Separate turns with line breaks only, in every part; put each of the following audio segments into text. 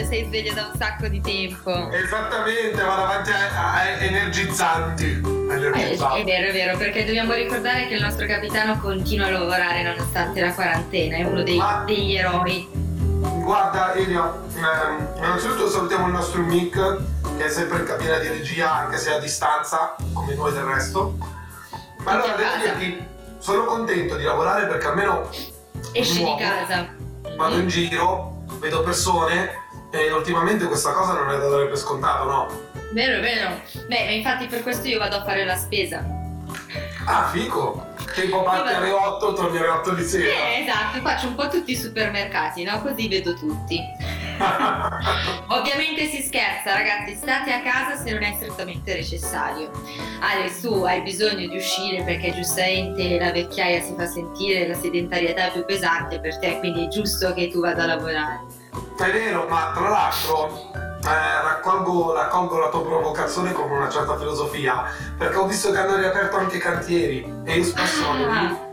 e sei sveglio da un sacco di tempo?
Esattamente, vado avanti a, a energizzanti.
Eh,
energizzanti.
è vero, è vero, perché dobbiamo ricordare che il nostro capitano continua a lavorare nonostante la quarantena, è uno dei-
Ma-
degli eroi.
Guarda Elia, ehm, innanzitutto salutiamo il nostro Mick che è sempre in cabina di regia anche se a distanza, come noi del resto. Ma allora devo dirti, sono contento di lavorare perché almeno
Esci di casa.
vado in giro, vedo persone e ultimamente questa cosa non è da dare per scontato, no?
Vero, vero. Beh, infatti per questo io vado a fare la spesa.
Ah, fico! Tempo parte alle 8, torni alle 8 di sera.
Eh, esatto, faccio un po' tutti i supermercati, no? Così vedo tutti. Ovviamente si scherza, ragazzi, state a casa se non è strettamente necessario. Alex, tu hai bisogno di uscire perché giustamente la vecchiaia si fa sentire, la sedentarietà è più pesante per te, quindi è giusto che tu vada a lavorare.
È vero, ma tra l'altro eh, raccolgo, raccolgo la tua provocazione con una certa filosofia, perché ho visto che hanno riaperto anche i cantieri e io spesso.
Ah,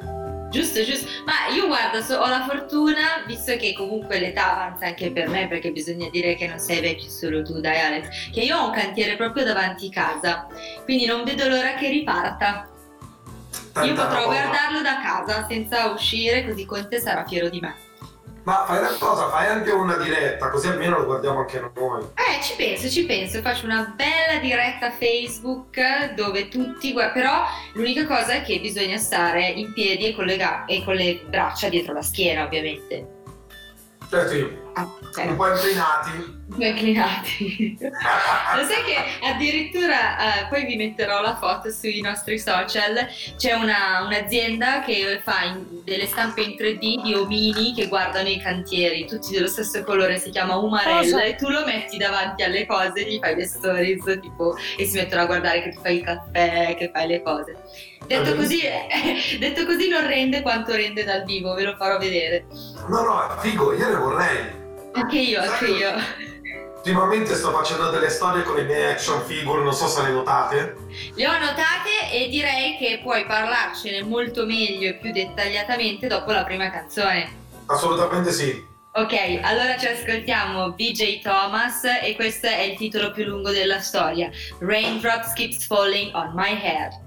giusto, giusto. Ma io guarda, so- ho la fortuna, visto che comunque l'età avanza anche per me, perché bisogna dire che non sei vecchio solo tu, dai Alex, che io ho un cantiere proprio davanti casa, quindi non vedo l'ora che riparta.
Tanta
Io potrò
roba.
guardarlo da casa senza uscire, così Conte sarà fiero di me.
Ma fai una cosa, fai anche una diretta, così almeno lo guardiamo anche noi.
Eh, ci penso, ci penso, faccio una bella diretta Facebook dove tutti guard- però l'unica cosa è che bisogna stare in piedi e con le, ga- e con le braccia dietro la schiena, ovviamente.
Cioè sì,
Ah,
un
ok.
po' inclinati.
Due inclinati. Lo sai che addirittura, eh, poi vi metterò la foto sui nostri social, c'è una- un'azienda che fa in- delle stampe in 3D di omini che guardano i cantieri, tutti dello stesso colore, si chiama Umarella
Cosa?
e tu lo metti davanti alle cose, gli fai le stories tipo, e si mettono a guardare che tu fai il caffè, che fai le cose. Detto così, detto così non rende quanto rende dal vivo, ve lo farò vedere.
No, no, figo, io ne vorrei.
Anche io, anche io.
Ultimamente sto facendo delle storie con le mie action figure, non so se le notate.
Le ho notate e direi che puoi parlarcene molto meglio e più dettagliatamente dopo la prima canzone.
Assolutamente sì.
Ok, allora ci ascoltiamo BJ Thomas e questo è il titolo più lungo della storia. Raindrops keeps falling on my head.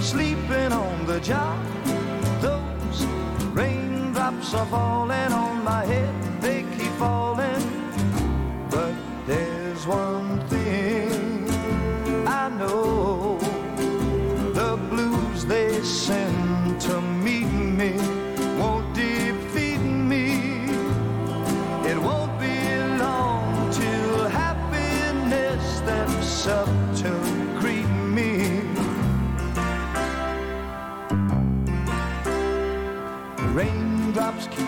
Sleeping on the job, those raindrops are falling on my head,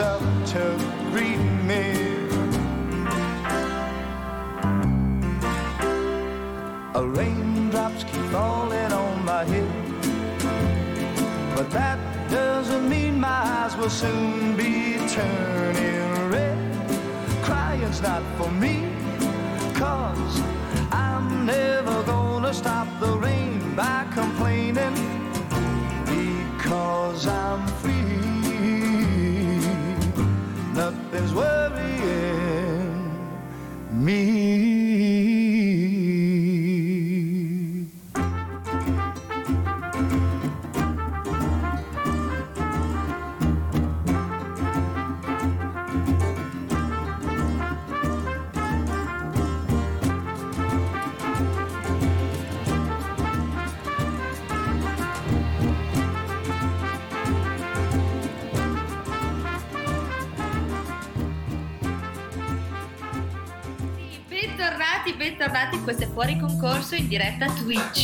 up to greet me. A raindrops keep falling on my head, but that doesn't mean my eyes will soon be turning red. Crying's not for me. Cause I'm never gonna stop the rain by complaining. Because I'm me.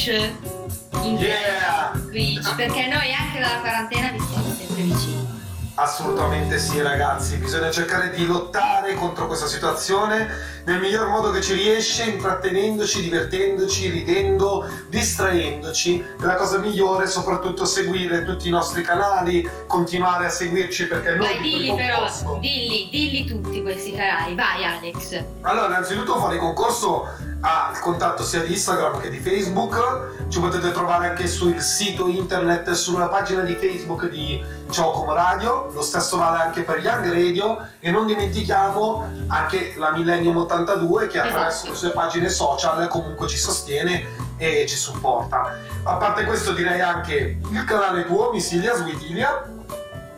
In
Yeah!
Twitch, perché noi anche dalla quarantena vi stiamo sempre vicini.
Assolutamente sì ragazzi, bisogna cercare di lottare contro questa situazione nel miglior modo che ci riesce, intrattenendoci, divertendoci, ridendo, distraendoci. È la cosa migliore, soprattutto seguire tutti i nostri canali, continuare a seguirci perché noi...
Vai,
di
dilli però,
concorso-
dilli, dilli tutti questi canali. Vai Alex.
Allora, innanzitutto fuori concorso ha il contatto sia di Instagram che di Facebook, ci potete trovare anche sul sito internet, sulla pagina di Facebook di Ciao Como Radio, lo stesso vale anche per Young Radio e non dimentichiamo anche la Millennium 82 che attraverso
Esatto.
le sue pagine social comunque ci sostiene e ci supporta. A parte questo direi anche il canale tuo, Missilia Sweetilia,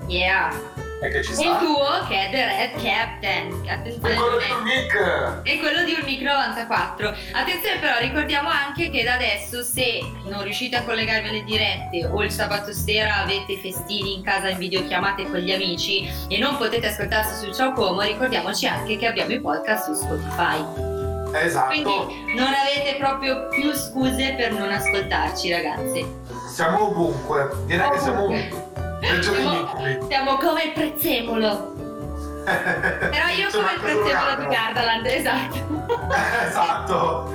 Yeah.
E che ci
E il
sta.
tuo che è The Red Captain.
E quello di
Attenzione.
Nick!
E quello di un micro 94. Attenzione però, ricordiamo anche che da adesso se non riuscite a collegarvi alle dirette o il sabato sera avete festini in casa in videochiamate con gli amici e non potete ascoltarsi su Ciao Como, ricordiamoci anche che abbiamo i podcast su Spotify.
Esatto.
Quindi non avete proprio più scuse per non ascoltarci, ragazzi.
Siamo ovunque, direi che siamo
Ovunque. Siamo, siamo come il prezzemolo. Però io
Sono
come il prezzemolo di Gardaland, esatto.
esatto.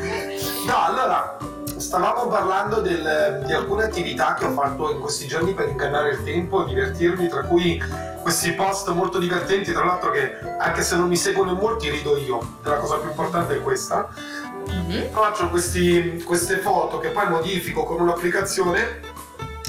No, allora, stavamo parlando del- di alcune attività che ho fatto in questi giorni per ingannare il tempo e divertirmi, tra cui questi post molto divertenti, tra l'altro che anche se non mi seguono molti rido io, la cosa più importante è questa.
Mhm.
Faccio questi- queste foto che poi modifico con un'applicazione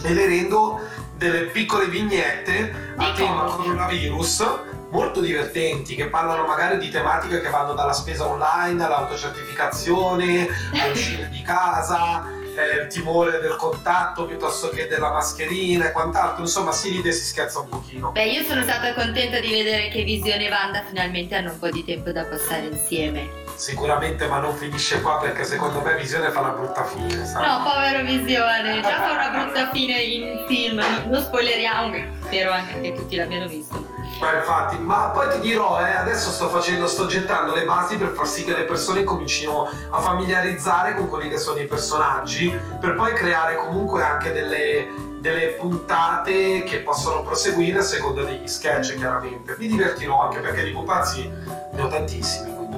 e le rendo delle piccole vignette a tema coronavirus molto divertenti che parlano magari di tematiche che vanno dalla spesa online all'autocertificazione, all'uscire di casa, eh, il timore del contatto piuttosto che della mascherina e quant'altro, insomma si ride e si scherza un pochino.
Beh, io sono stata contenta di vedere che Visione e Wanda finalmente hanno un po' di tempo da passare insieme.
Sicuramente ma non finisce qua perché secondo me Visione fa una brutta fine, sai?
No, povero Visione, già fa una brutta fine in film, non spoileriamo, spero anche che tutti l'abbiano visto.
Ma infatti, ma poi ti dirò, eh, adesso sto facendo, sto gettando le basi per far sì che le persone comincino a familiarizzare con quelli che sono i personaggi, per poi creare comunque anche delle, delle puntate che possono proseguire a seconda degli sketch, chiaramente. Mi divertirò anche perché di pupazzi ne ho tantissimi, quindi.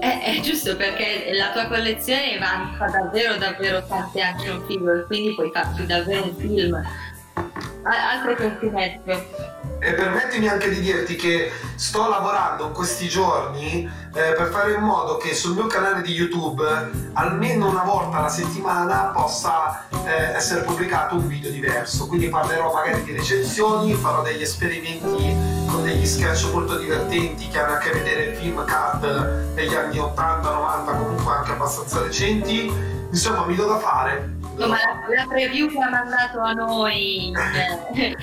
È, è giusto perché la tua collezione va davvero davvero tante action figure, quindi puoi farti davvero un film. Altro che un fumetto.
E permettimi anche di dirti che sto lavorando in questi giorni eh, per fare in modo che sul mio canale di YouTube almeno una volta alla settimana possa eh, essere pubblicato un video diverso. Quindi parlerò magari di recensioni, farò degli esperimenti con degli sketch molto divertenti che hanno a che vedere il film cut degli anni 80-90, comunque anche abbastanza recenti. Insomma, mi do da fare.
Insomma, la, la preview che ha mandato a noi in,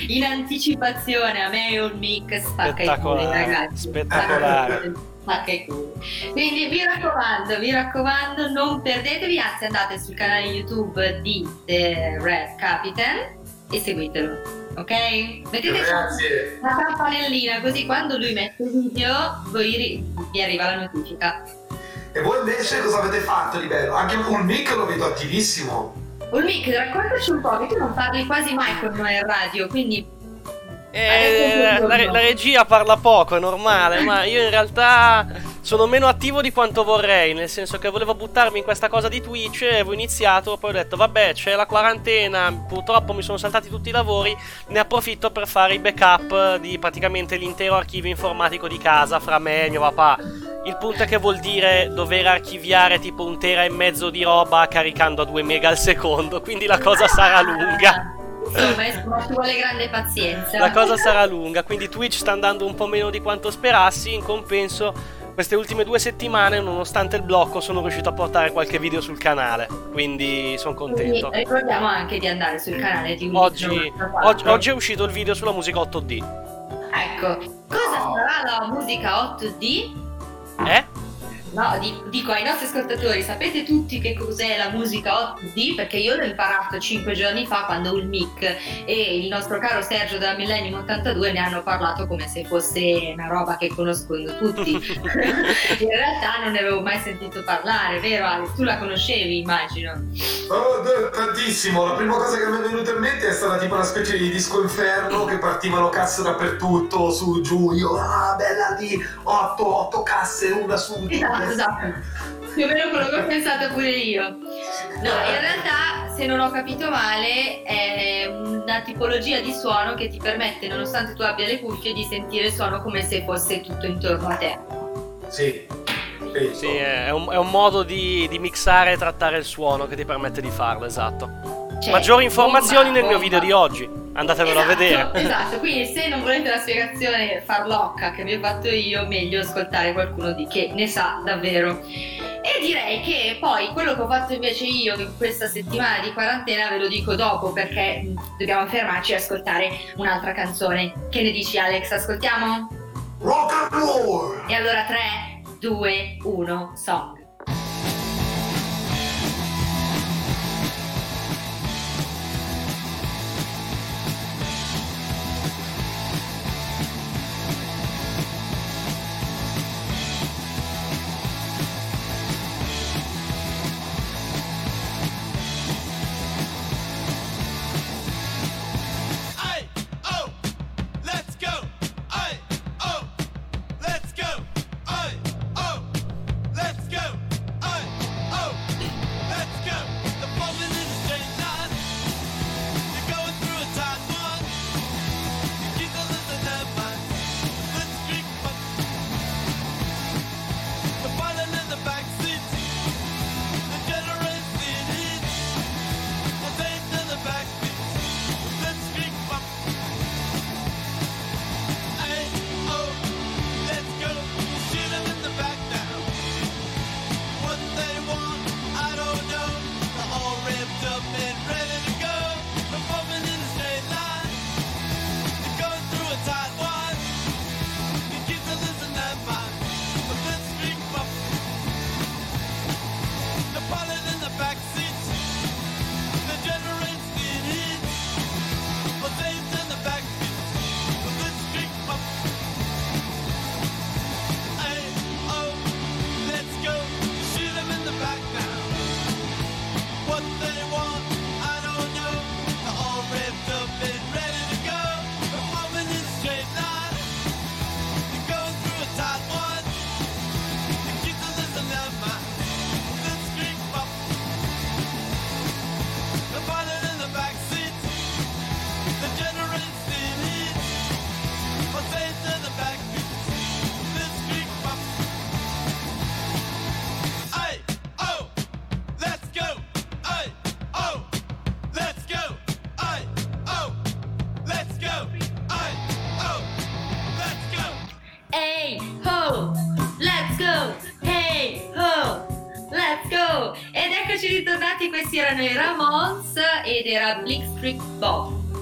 in anticipazione a me e un mic spacca i culi,
Spettacolare,
ragazzi.
spettacolare.
Spacca i culi. Quindi vi raccomando, vi raccomando, non perdetevi, anzi andate sul canale YouTube di The Red Captain e seguitelo. Ok? Mettete
Grazie.
la campanellina così quando lui mette il video voi ri- vi arriva la notifica.
E voi invece cosa avete fatto di bello? Anche un mic lo vedo attivissimo.
Ulmic, raccontaci un po', che tu non parli quasi mai con noi in radio, quindi
Eh, la, la regia parla poco, è normale, ma io in realtà sono meno attivo di quanto vorrei, nel senso che volevo buttarmi in questa cosa di Twitch, avevo iniziato, poi ho detto vabbè c'è la quarantena, purtroppo mi sono saltati tutti i lavori, ne approfitto per fare i backup di praticamente l'intero archivio informatico di casa fra me e mio papà. Il punto è che vuol dire dover archiviare tipo un tera e mezzo di roba caricando a 2 mega al secondo, quindi la cosa sarà lunga.
Insomma, ci vuole grande pazienza.
La cosa sarà lunga, quindi Twitch sta andando un po' meno di quanto sperassi, in compenso queste ultime due settimane, nonostante il blocco, sono riuscito a portare qualche video sul canale, quindi sono contento.
Quindi ricordiamo anche di andare sul canale di
oggi, oggi, oggi è uscito il video sulla musica 8D.
Ecco, cosa sarà la musica 8D?
Eh?
No, dico ai nostri ascoltatori, sapete tutti che cos'è la musica 8D? Perché io l'ho imparato 5 giorni fa quando il mic e il nostro caro Sergio della Millennium 82 ne hanno parlato come se fosse una roba che conoscono tutti. In realtà non ne avevo mai sentito parlare, vero Alex? Tu la conoscevi, immagino.
Oh, tantissimo. La prima cosa che mi è venuta in mente è stata tipo una specie di disco inferno che partivano casse dappertutto, su, giù. Io, ah, bella di 8, 8 casse, una su.
Esatto esatto. Più o meno quello che ho pensato pure io. No, in realtà, se non ho capito male, è una tipologia di suono che ti permette, nonostante tu abbia le cuffie, di sentire il suono come se fosse tutto intorno a te.
Sì.
Sì, è un, è un modo di, di, mixare e trattare il suono che ti permette di farlo, esatto. Cioè, Maggiori informazioni bomba, nel mio video di oggi, andatevelo
esatto,
a vedere.
Esatto, quindi se non volete la spiegazione farlocca che vi ho fatto io, meglio ascoltare qualcuno di che ne sa davvero. E direi che poi quello che ho fatto invece io in questa settimana di quarantena ve lo dico dopo perché dobbiamo fermarci e ascoltare un'altra canzone. Che ne dici Alex? Ascoltiamo?
Rock and roll!
E allora 3, 2, 1, song.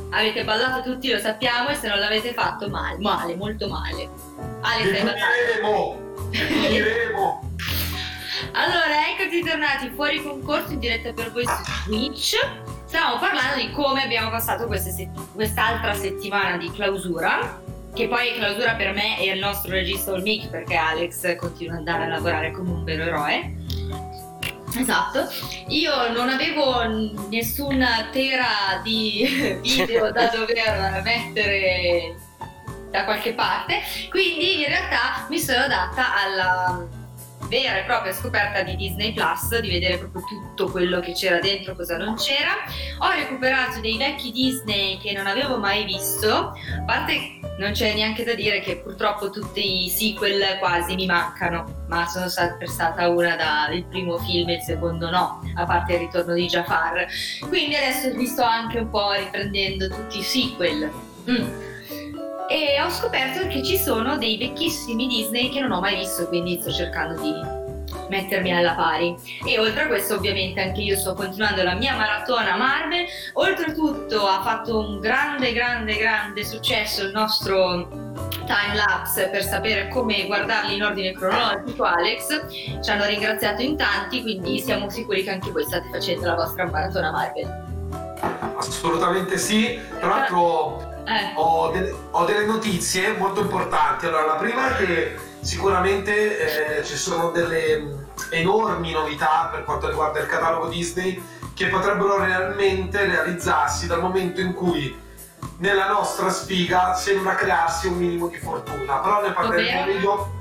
Avete ballato tutti, lo sappiamo, e se non l'avete fatto male, male, molto male. Ale,
stai ballando. Finiremo!
allora, eccoci tornati fuori concorso in diretta per voi su Twitch. Stiamo parlando di come abbiamo passato se- quest'altra settimana di clausura che poi clausura per me è il nostro regista All Mic perché Alex continua ad andare a lavorare come un vero eroe Esatto, io non avevo nessuna tera di video da dover mettere da qualche parte, quindi in realtà mi sono data alla vera e propria scoperta di Disney Plus, di vedere proprio tutto quello che c'era dentro, cosa non c'era. Ho recuperato dei vecchi Disney che non avevo mai visto, a parte non c'è neanche da dire che purtroppo tutti i sequel quasi mi mancano, ma sono sempre stata una dal primo film e il secondo no, a parte il ritorno di Jafar. Quindi adesso vi sto anche un po' riprendendo tutti i sequel. Mm e ho scoperto che ci sono dei vecchissimi Disney che non ho mai visto, quindi sto cercando di mettermi alla pari. E oltre a questo, ovviamente, anche io sto continuando la mia maratona Marvel. Oltretutto, ha fatto un grande, grande, grande successo il nostro time lapse per sapere come guardarli in ordine cronologico. Alex ci hanno ringraziato in tanti, quindi siamo sicuri che anche voi state facendo la vostra maratona Marvel.
Assolutamente sì. Tra l'altro eh. ho, de- ho, delle notizie molto importanti. Allora, la prima è che sicuramente eh, ci sono delle enormi novità per quanto riguarda il catalogo Disney che potrebbero realmente realizzarsi dal momento in cui nella nostra sfiga sembra crearsi un minimo di fortuna. Però ne parleremo meglio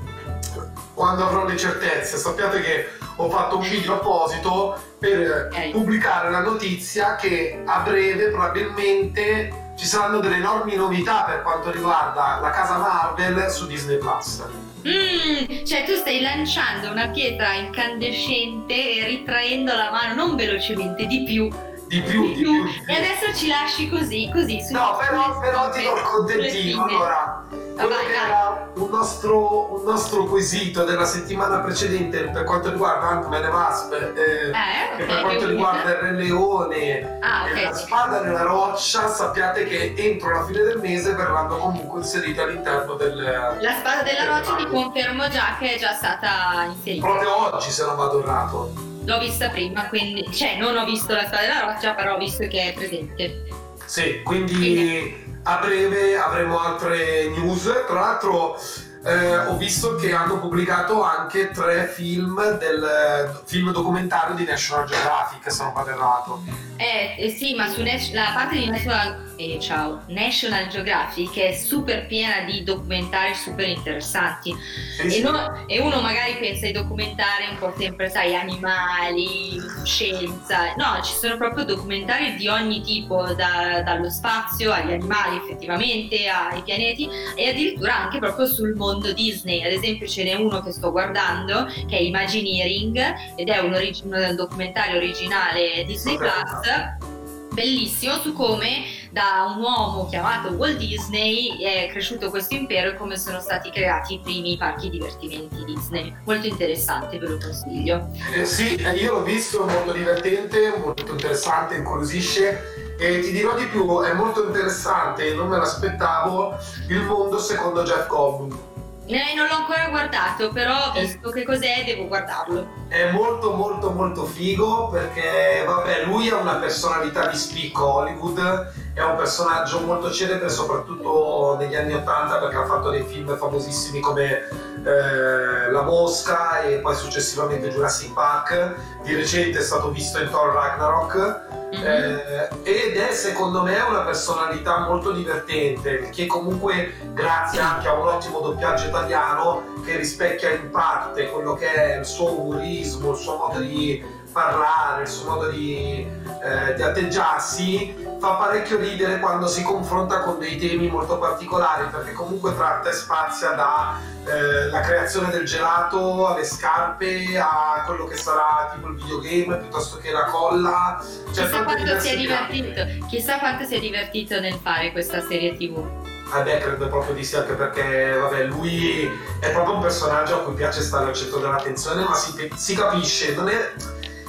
quando avrò le certezze. Sappiate che ho fatto un video apposito per okay. pubblicare la notizia che a breve probabilmente ci saranno delle enormi novità per quanto riguarda la casa Marvel su Disney Plus.
Mm, cioè tu stai lanciando una pietra incandescente e ritraendo la mano non velocemente, di più.
Di più, di, di più. più.
E adesso ci lasci così, così.
No, però, però ti do il contentino. Allora, quello che era un nostro, un nostro, quesito della settimana precedente per quanto riguarda Ant-Man e Wasp eh, eh, okay, per quanto riguarda il Re Leone ah, okay. e la spada nella roccia sappiate che entro la fine del mese verranno comunque inserite all'interno del
la spada della roccia ti confermo già che è già stata inserita
proprio oggi se non vado errato
l'ho vista prima quindi cioè non ho visto la spada della roccia però ho visto che è presente
sì quindi, quindi a breve avremo altre news. Tra l'altro eh, ho visto che hanno pubblicato anche tre film del film documentario di National Geographic, se non vado errato.
Eh, eh sì, ma su Nash- la parte di National e ciao, National Geographic è super piena di documentari super interessanti. E, no, e, uno magari pensa ai documentari un po' sempre, sai, animali, scienza, no, ci sono proprio documentari di ogni tipo, da, dallo spazio agli animali effettivamente, ai pianeti e addirittura anche proprio sul mondo Disney, ad esempio ce n'è uno che sto guardando che è Imagineering ed è un, orig- un documentario originale Disney Plus bellissimo su come da un uomo chiamato Walt Disney è cresciuto questo impero e come sono stati creati i primi parchi divertimenti Disney. Molto interessante, ve lo consiglio.
Eh, sì, eh, io l'ho visto, molto divertente, molto interessante, incuriosisce. E ti dirò di più, è molto interessante, non me l'aspettavo, il mondo secondo Jeff Goldblum
eh, non l'ho ancora guardato, però visto che cos'è devo guardarlo.
È molto molto molto figo perché vabbè, lui ha una personalità di spicco Hollywood, è un personaggio molto celebre soprattutto negli anni 80 perché ha fatto dei film famosissimi come eh, La Mosca e poi successivamente Jurassic Park. Di recente è stato visto in Thor Ragnarok Mm-hmm. Eh, ed è secondo me una personalità molto divertente che comunque grazie anche a un ottimo doppiaggio italiano che rispecchia in parte quello che è il suo umorismo, il suo modo di parlare, il suo modo di, eh, di atteggiarsi fa parecchio ridere quando si confronta con dei temi molto particolari perché comunque tratta e spazia da eh, creazione del gelato alle scarpe a quello che sarà tipo il videogame piuttosto che la colla.
Cioè, chissà quanto si è divertito chissà quanto si è divertito nel fare questa serie tv
eh beh, credo proprio di sì, anche perché vabbè, lui è proprio un personaggio a cui piace stare al centro dell'attenzione, ma si, si capisce, non è,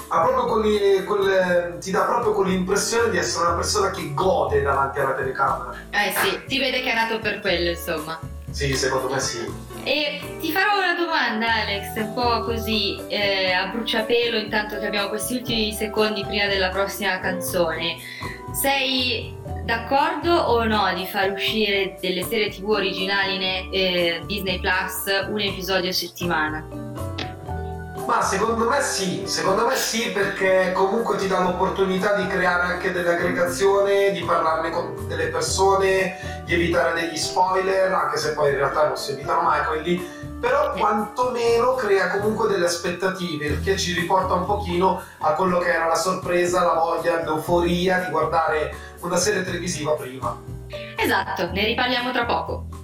ha proprio quelle, quelle, ti dà proprio quell'impressione di essere una persona che gode davanti alla telecamera.
Eh sì, si vede che è nato per quello, insomma.
Sì, secondo me sì.
E ti farò una domanda, Alex, un po' così eh, a bruciapelo, intanto che abbiamo questi ultimi secondi prima della prossima canzone. Sei d'accordo o no di far uscire delle serie tv originali in eh, Disney Plus un episodio a settimana?
Ma secondo me sì, secondo me sì perché comunque ti dà l'opportunità di creare anche delle aggregazioni, di parlarne con delle persone, di evitare degli spoiler, anche se poi in realtà non si evitano mai quelli, però quantomeno crea comunque delle aspettative, che ci riporta un pochino a quello che era la sorpresa, la voglia, l'euforia di guardare una serie televisiva prima.
Esatto, ne riparliamo tra poco.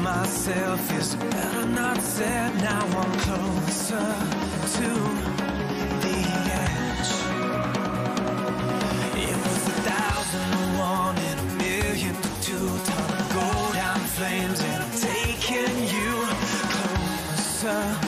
myself is better not said. Now I'm closer to the edge. It was a thousand to one and a million to two. Time to go down flames and I'm taking you closer.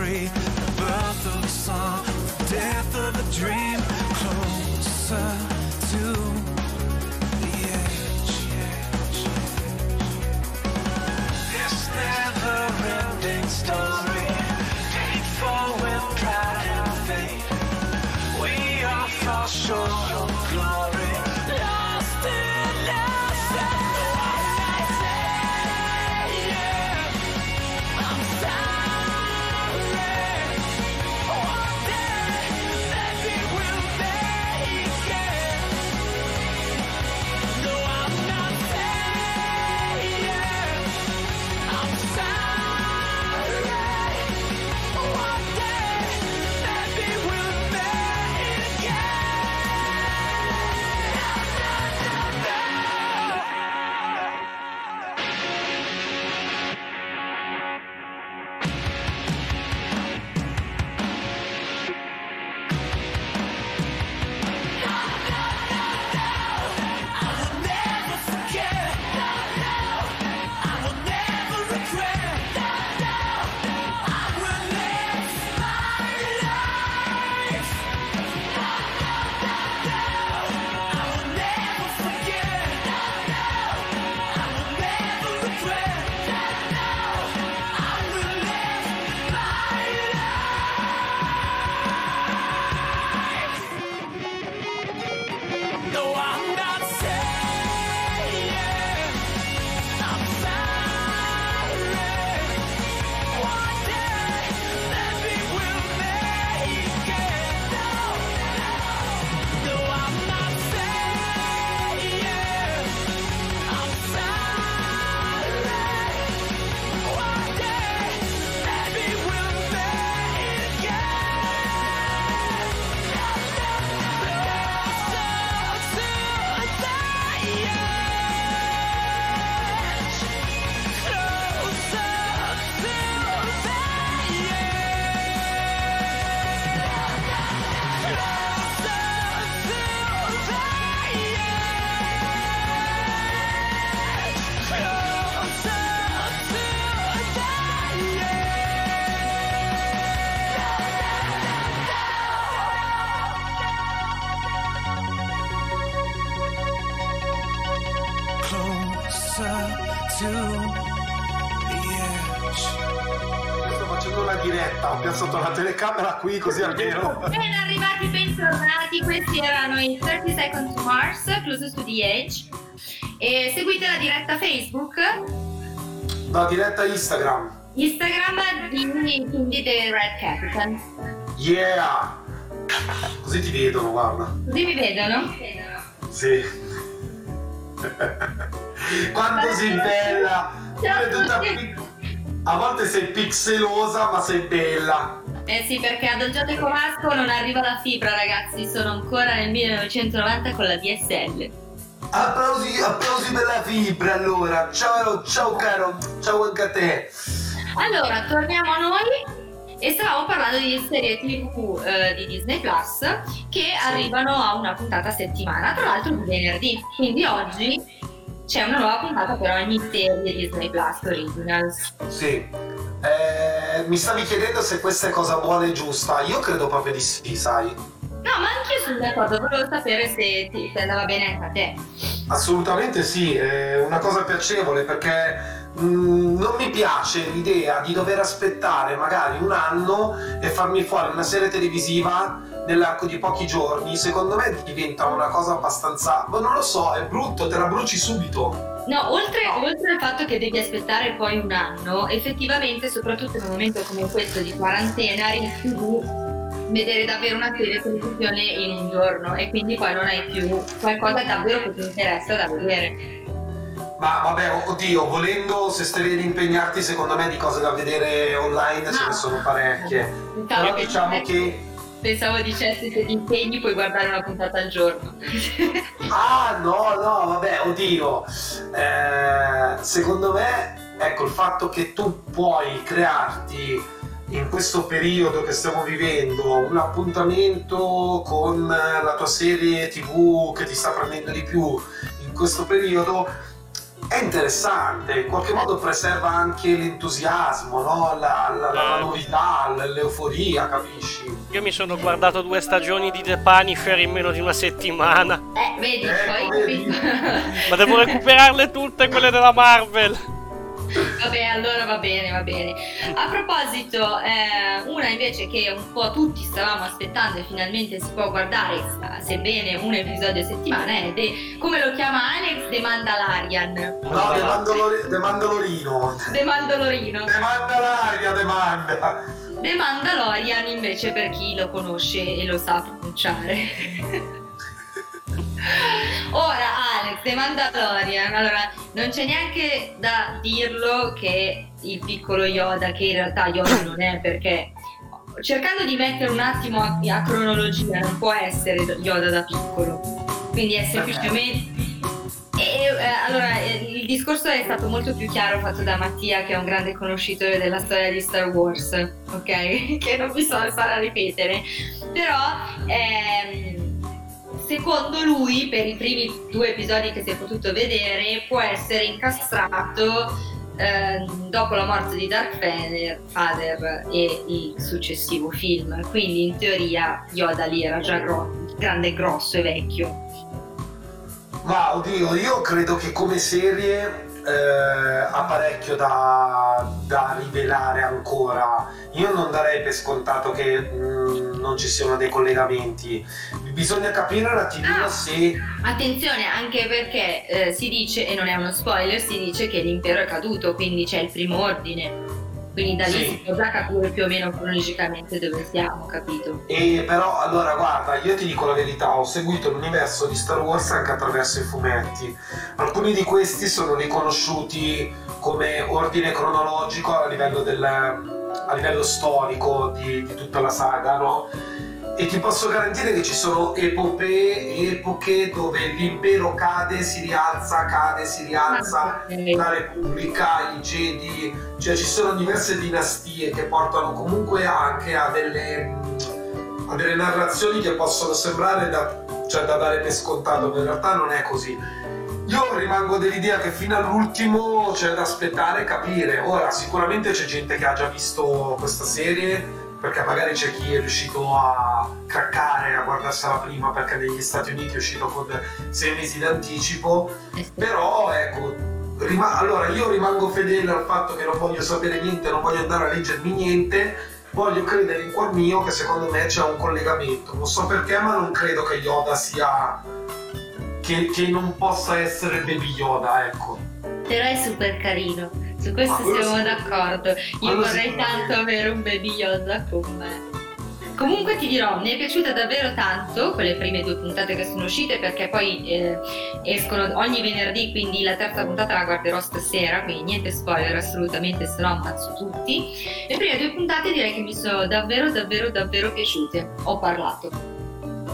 country
telecamera qui così almeno.
Ben arrivati, bentornati, questi erano i 30 Seconds to Mars, Closest to the Edge. E seguite la diretta Facebook.
la diretta Instagram.
Instagram di quindi The Red Capitan.
Yeah! Così ti vedono, guarda.
Così mi vedono?
Sì. Quanto sei bella!
Ciao
tutta
tutti.
A volte sei pixelosa, ma sei bella.
Eh sì, perché ad Oggiate Comasco non arriva la fibra, ragazzi. Sono ancora nel 1990 con la DSL.
Applausi, applausi per la fibra allora. Ciao, ciao caro, ciao anche a te.
Allora, torniamo a noi e stavamo parlando di serie TV eh, di Disney Plus che arrivano a una puntata a settimana, tra l'altro di venerdì. Quindi oggi c'è una nuova puntata per ogni serie Disney Plus Originals.
Sì. Eh, mi stavi chiedendo se questa è cosa buona e giusta. Io credo proprio di sì, sai.
No, ma anch'io sono d'accordo, volevo sapere se ti se andava bene anche a te.
Assolutamente sì, è una cosa piacevole perché mm, non mi piace l'idea di dover aspettare magari un anno e farmi fuori una serie televisiva nell'arco di pochi giorni. Secondo me diventa una cosa abbastanza. Ma non lo so, è brutto, te la bruci subito.
No, oltre, oltre al fatto che devi aspettare poi un anno, effettivamente, soprattutto in un momento come questo di quarantena, rischi di vedere davvero una serie televisione in un giorno e quindi poi non hai più qualcosa davvero che ti interessa da vedere.
Ma vabbè, oddio, volendo, se stai ad impegnarti, secondo me di cose da vedere online ce ne sono parecchie.
Pensavo
Però diciamo che.
Pensavo dicessi se ti impegni puoi guardare una puntata al giorno.
Ah no, no, vabbè, oddio. Eh, secondo me, ecco, il fatto che tu puoi crearti in questo periodo che stiamo vivendo un appuntamento con la tua serie tv che ti sta prendendo di più in questo periodo è interessante, in qualche modo preserva anche l'entusiasmo, no? la, la- la- la novità, l'euforia, capisci?
Io mi sono guardato due stagioni di The Punisher in meno di una settimana.
Eh, vedi,
Ecco,
poi
vedi.
Ma devo recuperarle tutte quelle della Marvel.
Vabbè, allora va bene, va bene. A proposito, eh, una invece che un po' tutti stavamo aspettando e finalmente si può guardare, sebbene un episodio a settimana, è The, come lo chiama Alex, The Mandalorian.
No, De, Mandalori- De Mandalorino.
The Mandalorino.
De Mandalaria, demanda.
The Mandalorian invece per chi lo conosce e lo sa pronunciare. Ora Alex, The Mandalorian, allora non c'è neanche da dirlo che il piccolo Yoda, che in realtà Yoda non è perché cercando di mettere un attimo a, a cronologia non può essere Yoda da piccolo, quindi è semplicemente... E, eh, allora, eh, il discorso è stato molto più chiaro fatto da Mattia, che è un grande conoscitore della storia di Star Wars, ok? che non mi so fare a ripetere. Però, ehm, secondo lui, per i primi due episodi che si è potuto vedere, può essere incastrato ehm, dopo la morte di Dark Vader, Vader e il successivo film. Quindi, in teoria, Yoda lì era già gro- grande, grosso e vecchio.
Ma oddio, io credo che come serie eh, ha parecchio da, da rivelare ancora. Io non darei per scontato che mm, non ci siano dei collegamenti. Bisogna capire un attimino
Ah.
se.
Attenzione anche perché eh, si dice, e non è uno spoiler, si dice che l'impero è caduto, quindi c'è il primo ordine. Quindi da lì
Sì.
si può già capire più o meno cronologicamente dove siamo, capito?
E però, allora, guarda, io ti dico la verità, ho seguito l'universo di Star Wars anche attraverso i fumetti. Alcuni di questi sono riconosciuti come ordine cronologico a livello, del, a livello storico di, di tutta la saga, no? E ti posso garantire che ci sono epopee, epoche dove l'impero cade, si rialza, cade, si rialza,
Ok.
la Repubblica, i Jedi, cioè ci sono diverse dinastie che portano comunque anche a delle, a delle narrazioni che possono sembrare da, cioè, da dare per scontato, ma in realtà non è così. Io rimango dell'idea che fino all'ultimo c'è da aspettare e capire. Ora, sicuramente c'è gente che ha già visto questa serie, perché magari c'è chi è riuscito a craccare, a guardarsela prima, perché negli Stati Uniti è uscito con sei mesi d'anticipo.
Eh.
Però ecco, rima- allora io rimango fedele al fatto che non voglio sapere niente, non voglio andare a leggermi niente, voglio credere in cuor mio che secondo me c'è un collegamento. Non so perché, ma non credo che Yoda sia. che, che non possa essere Baby Yoda, ecco.
Però è super carino. Su questo
quello
siamo
sì.
d'accordo. Io
Quello
vorrei
sicuramente.
tanto avere un baby Yoda con me. Comunque ti dirò, mi è piaciuta davvero tanto quelle prime due puntate che sono uscite perché poi eh, escono ogni venerdì, quindi la terza puntata la guarderò stasera, quindi niente spoiler assolutamente, se no ammazzo tutti. Le prime due puntate direi che mi sono davvero davvero davvero piaciute. Ho parlato.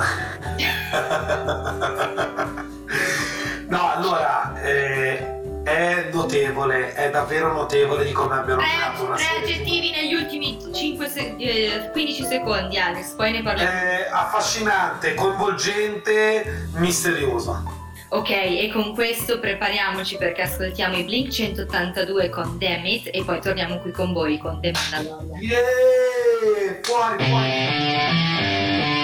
no, allora, eh, è notevole, è davvero notevole di come abbiano creato
Tre,
una
tre
serie.
aggettivi negli ultimi 5 se- eh, 15 secondi Alex, poi ne parliamo.
È affascinante, coinvolgente, misteriosa.
Ok, e con questo prepariamoci perché ascoltiamo i Blink 182 con Damn It e poi torniamo qui con voi con The Mandalorian.
Yeah! Fuori, fuori!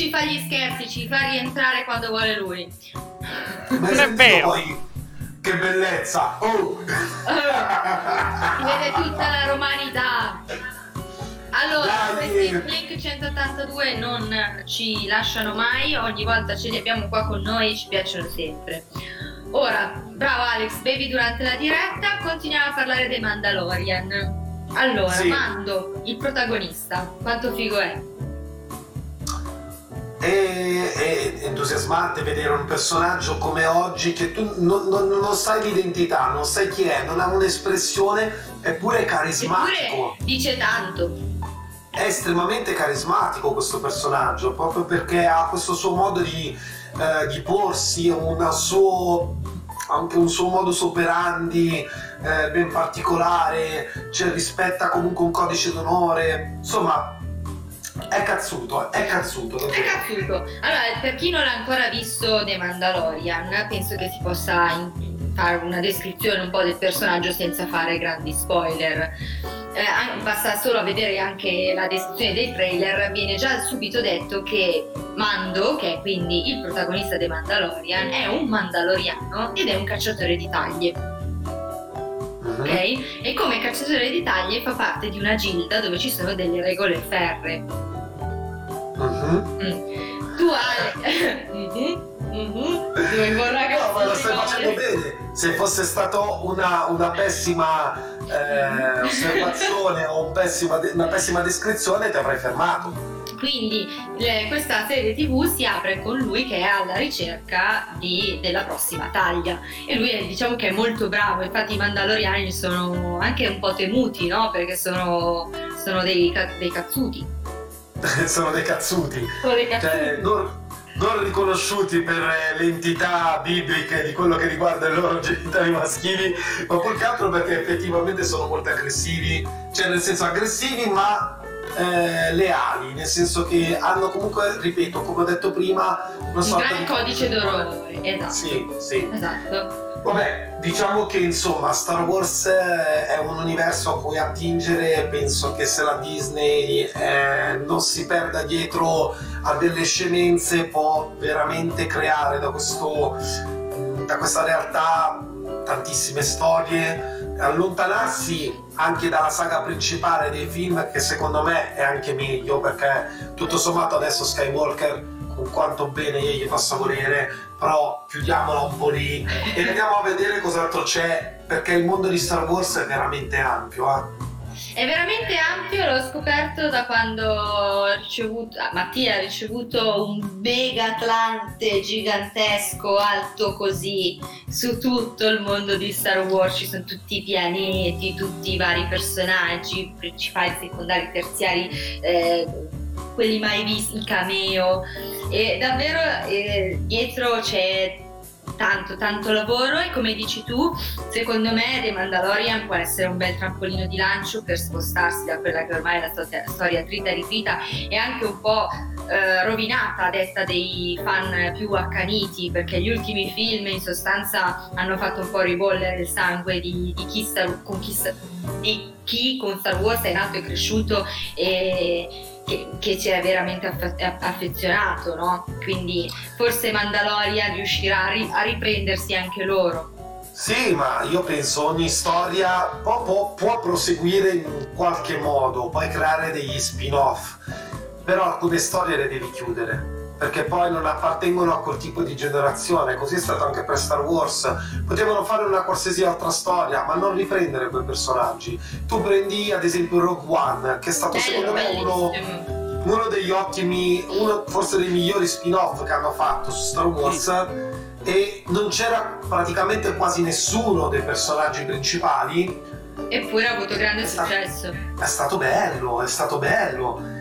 Ci fa gli scherzi, ci fa rientrare quando vuole lui.
Ma
Non è vero.
Che bellezza! Oh!
Vede tutta la romanità. Allora,
Dai.
questi Blink 182 non ci lasciano mai, ogni volta ce li abbiamo qua con noi e ci piacciono sempre. Ora, bravo Alex, bevi durante la diretta, continuiamo a parlare dei Mandalorian. Allora,
Sì.
Mando, il protagonista, quanto figo è?
È, è entusiasmante vedere un personaggio come oggi che tu non, non- non sai l'identità, non sai chi è, non ha un'espressione, eppure è carismatico.
Eppure dice tanto.
È estremamente carismatico questo personaggio, proprio perché ha questo suo modo di, eh, di porsi, una suo, anche un suo modus operandi eh, ben particolare, cioè rispetta comunque un codice d'onore, insomma è cazzuto, è cazzuto.
È cazzuto. Allora, per chi non ha ancora visto The Mandalorian, penso che si possa fare una descrizione un po' del personaggio senza fare grandi spoiler. Eh, basta solo vedere anche la descrizione dei trailer, viene già subito detto che Mando, che è quindi il protagonista di Mandalorian, è un mandaloriano ed è un cacciatore di taglie.
Mhm.
Mhm.
ok? E come cacciatore di taglie fa parte di una gilda dove ci sono delle regole ferre.
Mhm.
Mm. Tu. Dove vorrà che
No, ma lo stai facendo bene. Se fosse stato una, una pessima eh, osservazione o un pessima de- una pessima descrizione, ti avrei fermato.
Quindi le- questa serie tv si apre con lui che è alla ricerca di- della prossima taglia e lui è, diciamo che è molto bravo, infatti i Mandaloriani sono anche un po' temuti, no? Perché sono, sono dei, dei cazzuti.
Sono dei cazzuti.
Sono dei cazzuti.
Cioè, non, non riconosciuti per eh, le entità bibliche di quello che riguarda i loro genitali maschili, ma più che altro perché effettivamente sono molto aggressivi, cioè nel senso aggressivi ma eh, leali, nel senso che hanno comunque, ripeto, come ho detto prima, una
un
sorta
gran
di...
codice d'onore, esatto.
Sì, sì.
Esatto.
Vabbè, diciamo che insomma Star Wars è un universo a cui attingere, penso che se la Disney eh, non si perda dietro a delle scemenze può veramente creare da, questo, da questa realtà tantissime storie, allontanarsi anche dalla saga principale dei film che secondo me è anche meglio perché tutto sommato adesso Skywalker con quanto bene io gli possa volere però chiudiamola un po' lì e andiamo a vedere cos'altro c'è perché il mondo di Star Wars è veramente ampio eh.
È veramente ampio, l'ho scoperto da quando ricevuto, ah, Mattia ha ricevuto un mega atlante gigantesco, alto così, su tutto il mondo di Star Wars, ci sono tutti i pianeti, tutti i vari personaggi, principali, secondari, terziari, eh, quelli mai visti, i cameo, e davvero eh, dietro c'è tanto tanto lavoro e come dici tu secondo me The Mandalorian può essere un bel trampolino di lancio per spostarsi da quella che ormai è la storia, storia trita e ritrita e anche un po' eh, rovinata a detta dei fan più accaniti perché gli ultimi film in sostanza hanno fatto un po' ribollere il sangue di, di chi, Star- con chi, Star- di chi con Star Wars è nato e cresciuto e che, che ci è veramente affe- affezionato, no? Quindi forse Mandalorian riuscirà a, ri- a riprendersi anche loro.
Sì, ma io penso ogni storia può, può- può proseguire in qualche modo, puoi creare degli spin-off, però alcune storie le devi chiudere, perché poi non appartengono a quel tipo di generazione, così è stato anche per Star Wars. Potevano fare una qualsiasi altra storia, ma non riprendere quei personaggi. Tu prendi ad esempio Rogue One, che è stato secondo me uno, uno degli ottimi, uno forse dei migliori spin-off che hanno fatto su Star Wars e non c'era praticamente quasi nessuno dei personaggi principali.
Eppure ha avuto grande successo.
È stato bello, è stato bello.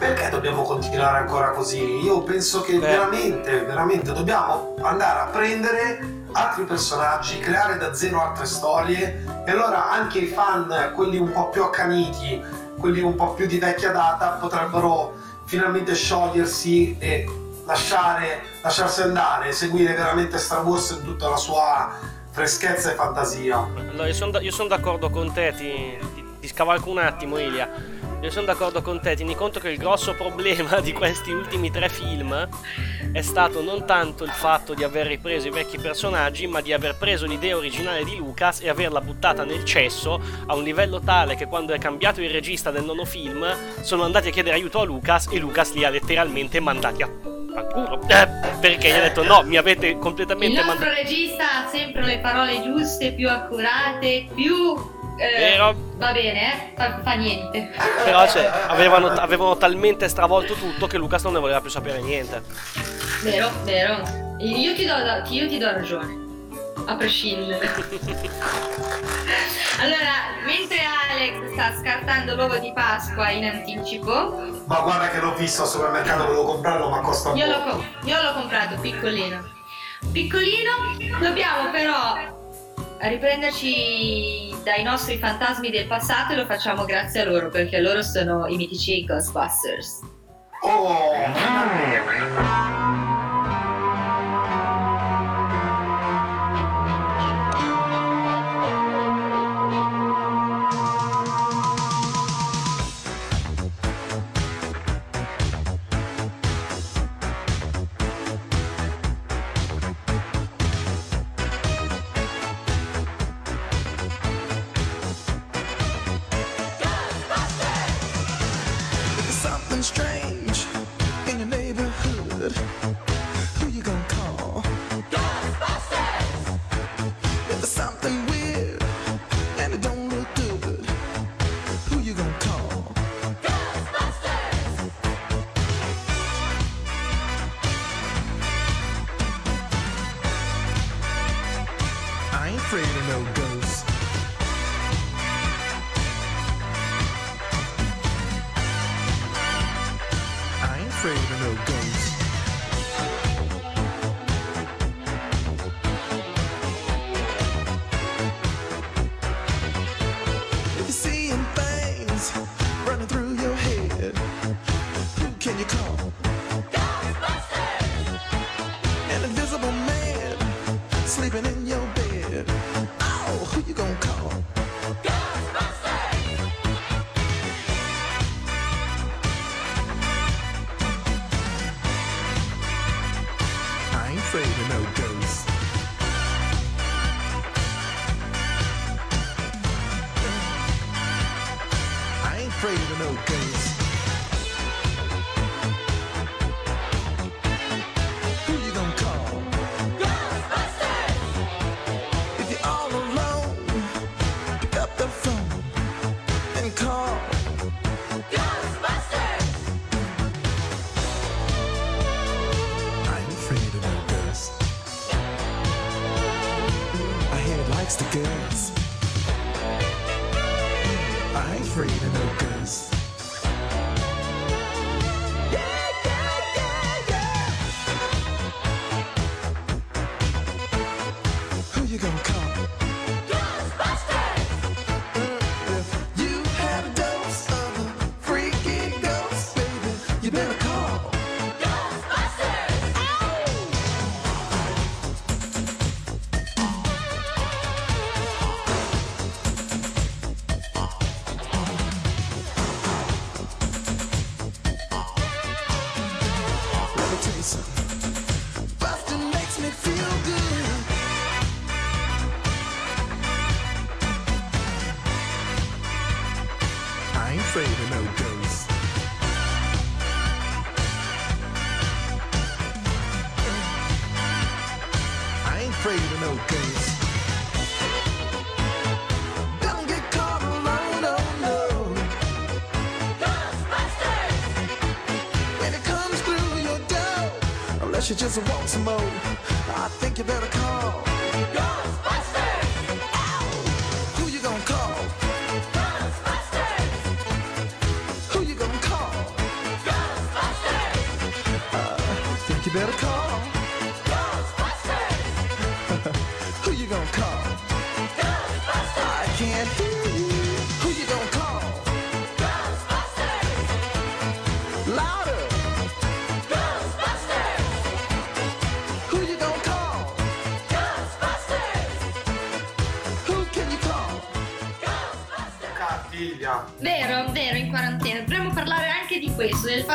Perché dobbiamo continuare ancora così? Io penso che
Beh.
veramente, veramente dobbiamo andare a prendere altri personaggi, creare da zero altre storie e allora anche i fan, quelli un po' più accaniti, quelli un po' più di vecchia data, potrebbero finalmente sciogliersi e lasciare, lasciarsi andare, seguire veramente Star Wars in tutta la sua freschezza e fantasia.
Allora, io sono son d'accordo con te, ti, ti- ti scavalco un attimo, Ilia. Io sono d'accordo con te, tieni conto che il grosso problema di questi ultimi tre film è stato non tanto il fatto di aver ripreso i vecchi personaggi, ma di aver preso l'idea originale di Lucas e averla buttata nel cesso a un livello tale che quando è cambiato il regista del nono film sono andati a chiedere aiuto a Lucas e Lucas li ha letteralmente mandati a culo. Eh, perché gli ha detto no, mi avete
Il
completamente
nostro
mandato...
regista ha sempre le parole giuste, più accurate, più... eh,
Vero.
Va bene, fa, fa niente.
Però cioè, avevano, avevano talmente stravolto tutto che Lucas non ne voleva più sapere niente.
Vero, vero. Io ti do, io ti do ragione. A prescindere. allora, mentre Alex sta scartando l'uovo di Pasqua in anticipo,
Ma guarda che l'ho visto al supermercato, volevo comprarlo, ma costa un
io
po'.
l'ho, io l'ho comprato piccolino. Piccolino, dobbiamo però riprenderci dai nostri fantasmi del passato e lo facciamo grazie a loro perché loro sono i mitici Ghostbusters.
Oh!
Just want some more,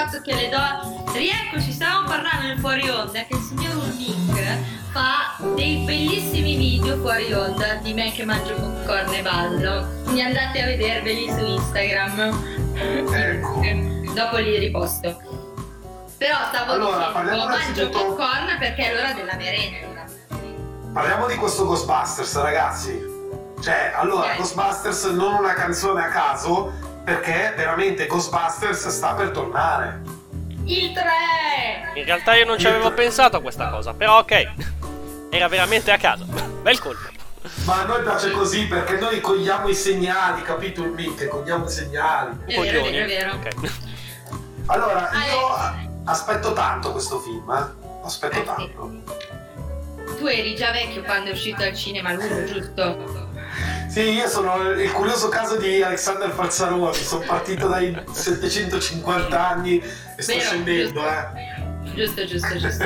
fatto che le donne. Rieccoci, stavamo parlando nel fuori onda che il signor Nick fa dei bellissimi video fuori onda di me che mangio popcorn e ballo. Quindi andate a vederveli su Instagram.
Ecco.
Dopo li riposto. Però stavo
Allora,
dicendo, mangio popcorn perché è l'ora della merenda.
Parliamo di questo Ghostbusters, ragazzi. Cioè, allora,
Ok.
Ghostbusters non una canzone a caso, perché veramente Ghostbusters sta per tornare.
Il 3!
In realtà io non ci avevo pensato a questa cosa, però ok. Era veramente a caso. Bel colpo.
Ma a noi piace così perché noi cogliamo i segnali, capito il mic? Cogliamo i segnali.
Un
È vero, è
coglioni.
vero, è vero.
Ok.
Allora,
Ah,
io aspetto tanto questo film, eh. Aspetto
Eh, sì.
tanto.
Tu eri già vecchio quando è uscito al cinema lui, giusto?
Sì, io sono il curioso caso di Alexander Falzaroni, sono partito dai 750 anni e sto
Vero,
scendendo,
giusto.
eh.
Giusto, giusto, giusto.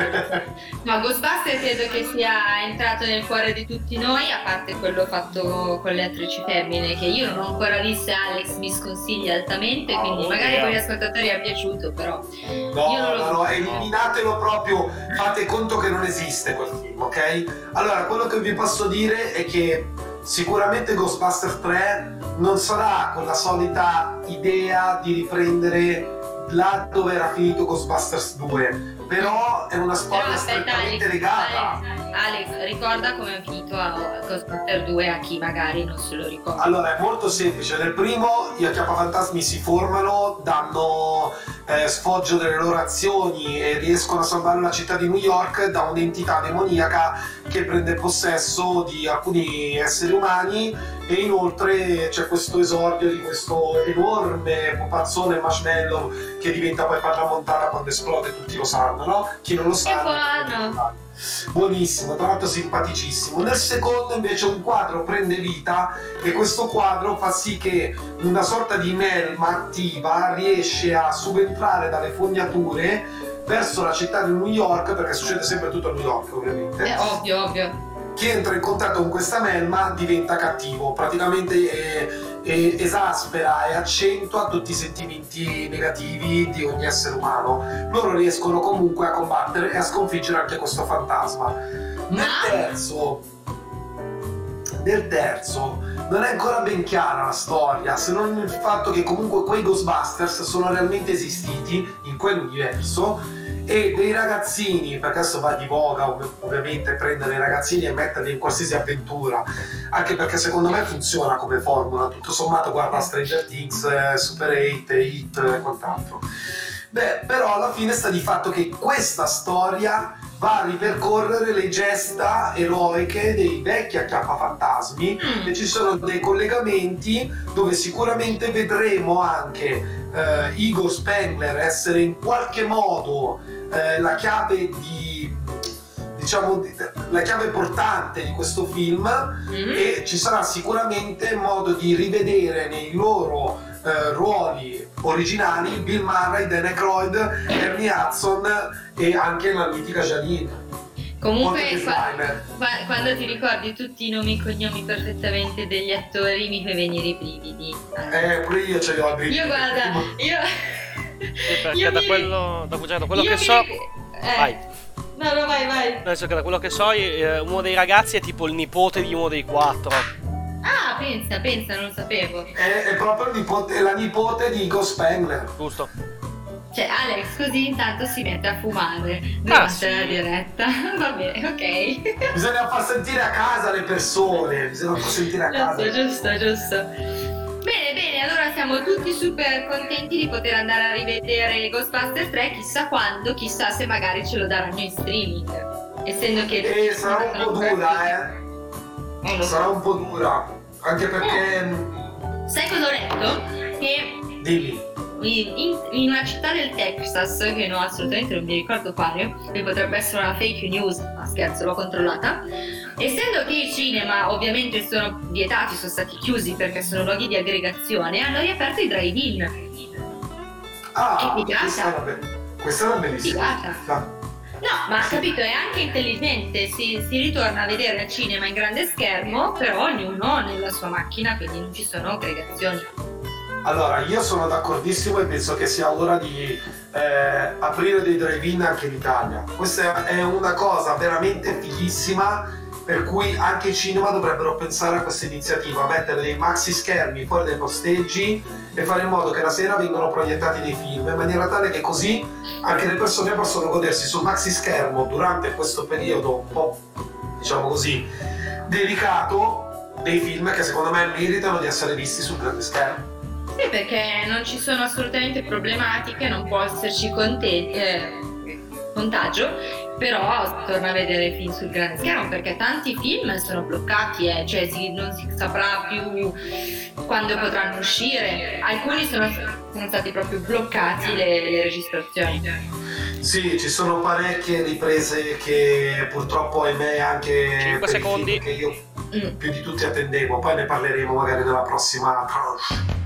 No, Ghostbuster credo che sia entrato nel cuore di tutti noi, a parte quello fatto con le attrici femmine, che io non ho ancora visto e Alex mi sconsiglia altamente, quindi
Oh,
magari
yeah.
poi agli ascoltatori è piaciuto, però.
No,
Io non lo
no, no, eliminatelo proprio, fate conto che non esiste quel film, ok? Allora, quello che vi posso dire è che sicuramente Ghostbuster 3 non sarà con la solita idea di riprendere là dove era finito Ghostbusters 2, però è una
Però
storia
aspetta
strettamente
Alex,
legata.
Alex, Alex, ricorda come è finito a Ghostbusters 2 a chi magari non se lo ricorda.
Allora, è molto semplice. Nel primo gli acchiappafantasmi si formano, danno eh, sfoggio delle loro azioni e riescono a salvare la città di New York da un'entità demoniaca che prende possesso di alcuni esseri umani e inoltre c'è questo esordio di questo enorme pupazzone marshmallow che diventa poi Montana quando esplode, tutti lo sanno, no? Chi non lo sa...
buono!
Buonissimo, tra l'altro simpaticissimo. Nel secondo invece un quadro prende vita e questo quadro fa sì che una sorta di melma attiva riesce a subentrare dalle fognature verso la città di New York, perché succede sempre tutto a New York ovviamente.
È ovvio, ovvio.
Chi entra in contatto con questa melma diventa cattivo, praticamente eh, eh, esaspera e accentua tutti i sentimenti negativi di ogni essere umano. Loro riescono comunque a combattere e a sconfiggere anche questo fantasma. Nel terzo, nel terzo, non è ancora ben chiara la storia, se non il fatto che comunque quei Ghostbusters sono realmente esistiti in quell'universo e dei ragazzini, perché adesso va di voga ov- ovviamente prendere i ragazzini e metterli in qualsiasi avventura, anche perché secondo me funziona come formula, tutto sommato guarda Stranger Things, eh, Super 8, Hit e quant'altro. Beh, però alla fine sta di fatto che questa storia va a ripercorrere le gesta eroiche dei vecchi acchiappafantasmi
Mm.
e ci sono dei collegamenti dove sicuramente vedremo anche eh, Igor Spengler essere in qualche modo eh, la chiave di diciamo di- la chiave portante di questo film
Mm.
e ci sarà sicuramente modo di rivedere nei loro eh, ruoli originali Bill Murray, Dan Aykroyd, Ernie Hudson e anche la mitica Janine.
Comunque, qua- qua- quando ti ricordi tutti i nomi e cognomi perfettamente degli attori, mi fai venire i brividi.
Eh, pure io ce li ho a brividi.
Io guarda, io.
Sì, perché
io
da
mi-
quello, da, cioè, da quello
io
che
mi
so.
eh,
Vai.
No, no, vai, vai.
Adesso che da quello che so, eh, uno dei ragazzi è tipo il nipote di uno dei quattro.
Ah, pensa, pensa, non lo sapevo.
È, è proprio il nipote- la nipote di Igor Spengler.
Giusto?
Cioè, Alex così intanto si mette a fumare durante
Ah, sì.
la diretta. Va bene, ok.
Bisogna far sentire a casa le persone, bisogna far sentire a casa.
Giusto, giusto, giusto. Bene, bene, allora siamo tutti super contenti di poter andare a rivedere Ghostbusters 3, chissà quando, chissà se magari ce lo daranno in streaming. Essendo che...
E sarà un po' dura, eh.
Eh, lo so.
Sarà un po' dura. Anche perché.
Sai cosa ho letto? Che
Dimmi.
In, in- una città del Texas, che no, assolutamente non mi ricordo quale, che potrebbe essere una fake news, ma scherzo, l'ho controllata. Essendo che i cinema ovviamente sono vietati, sono stati chiusi perché sono luoghi di aggregazione, hanno riaperto i drive-in.
Ah,
Che figata.
questa è è una bellissima.
Figata. No, ma capito, è anche intelligente, si, si ritorna a vedere il cinema in grande schermo, però ognuno nella sua macchina, quindi non ci sono aggregazioni.
Allora, io sono d'accordissimo e penso che sia ora di eh, aprire dei drive-in anche in Italia. Questa è una cosa veramente fighissima per cui anche i cinema dovrebbero pensare a questa iniziativa, mettere dei maxi schermi fuori dai posteggi e fare in modo che la sera vengano proiettati dei film in maniera tale che così anche le persone possono godersi sul maxi schermo durante questo periodo un po' diciamo così delicato dei film che secondo me meritano di essere visti sul grande schermo.
Sì, perché non ci sono assolutamente problematiche, non può esserci conte- eh, contagio, però torna a vedere film sul grande schermo perché tanti film sono bloccati, eh, cioè si- non si saprà più quando potranno uscire. Alcuni sono, sono stati proprio bloccati le, le registrazioni.
Sì, ci sono parecchie riprese che purtroppo ahimè anche
Cinque
per i
secondi.
film che io
Mm.
più di tutti attendevo, poi ne parleremo magari nella prossima tranche.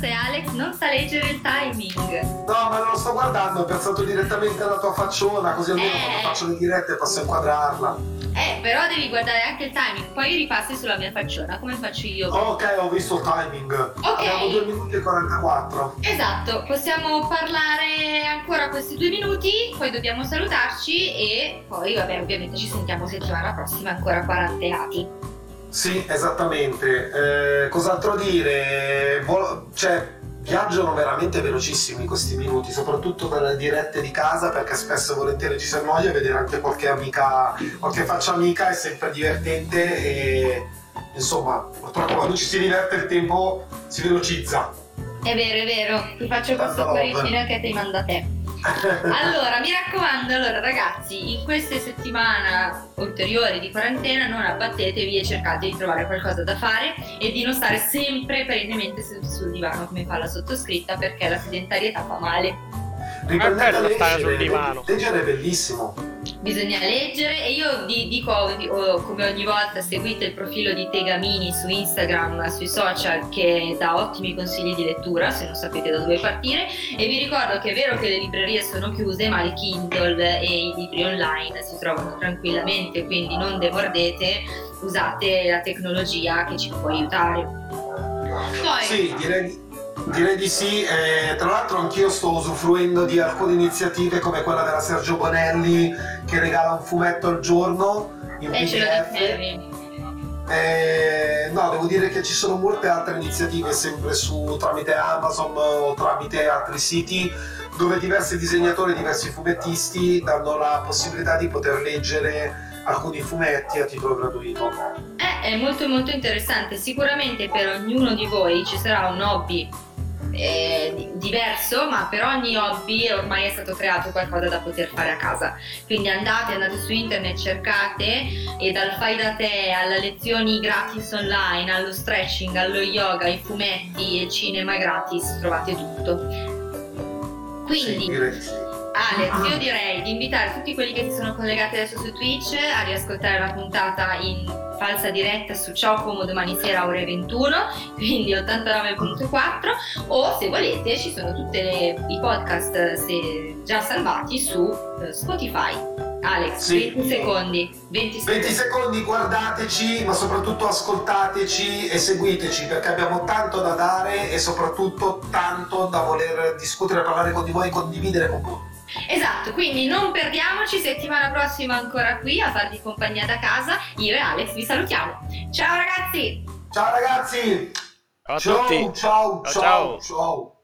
Fuori Concorso e Alex non sa leggere il timing.
No, ma non lo sto guardando, ho pensato direttamente alla tua facciona, così almeno
Eh.
quando faccio le dirette posso inquadrarla.
Eh, però devi guardare anche il timing, poi ripassi sulla mia facciona, come faccio io.
Ok, ho visto il timing. Abbiamo 2 minuti e 44.
Esatto, possiamo parlare ancora questi due minuti, poi dobbiamo salutarci e poi, vabbè, ovviamente ci sentiamo settimana prossima ancora quarantenati.
Sì, esattamente. Eh, cos'altro dire? Vol- cioè, viaggiano veramente velocissimi questi minuti, soprattutto per le dirette di casa, perché spesso e volentieri ci si annoia vedere anche qualche amica, qualche faccia amica è sempre divertente e insomma, purtroppo quando ci si diverte il tempo si velocizza.
È vero, è vero, ti faccio questo cuoricino che ti manda te. Allora, mi raccomando, allora ragazzi, in queste settimane ulteriori di quarantena non abbattetevi e cercate di trovare qualcosa da fare e di non stare sempre perennemente sul divano come fa la sottoscritta perché la sedentarietà fa male.
Riprendete a leggere,
sul divano.
leggere è bellissimo.
Bisogna leggere e io vi dico oh, come ogni volta seguite il profilo di Tegamini su Instagram, sui social che dà ottimi consigli di lettura se non sapete da dove partire e vi ricordo che è vero che le librerie sono chiuse ma il Kindle e i libri online si trovano tranquillamente quindi non demordete, usate la tecnologia che ci può aiutare. Poi,
Sì, direi, direi di sì. Eh, tra l'altro anch'io sto usufruendo di alcune iniziative come quella della Sergio Bonelli che regala un fumetto al giorno in
e
PDF. Eh, no, devo dire che ci sono molte altre iniziative sempre su tramite Amazon o tramite altri siti dove diversi disegnatori, diversi fumettisti danno la possibilità di poter leggere alcuni fumetti a titolo gratuito.
Eh, è molto molto interessante, sicuramente per ognuno di voi ci sarà un hobby eh, di- diverso, ma per ogni hobby ormai è stato creato qualcosa da poter fare a casa. Quindi andate, andate su internet, cercate e dal fai da te alle lezioni gratis online, allo stretching, allo yoga, ai fumetti e il cinema gratis, trovate tutto. Quindi. Alex, io direi di invitare tutti quelli che si sono collegati adesso su Twitch a riascoltare la puntata in falsa diretta su Ciao Como domani sera ore 21, quindi 89.4 o se volete ci sono tutti i podcast se già salvati su eh, Spotify. Alex,
Sì.
20 secondi, 20 secondi.
20 secondi, guardateci, ma soprattutto ascoltateci e seguiteci perché abbiamo tanto da dare e soprattutto tanto da voler discutere, parlare con di voi e condividere con voi.
Esatto, quindi non perdiamoci, settimana prossima ancora qui a farvi compagnia da casa. Io e Alex vi salutiamo. Ciao ragazzi!
Ciao ragazzi!
Ciao a
ciao,
tutti.
ciao,
Ciao,
ciao,
ciao.
ciao.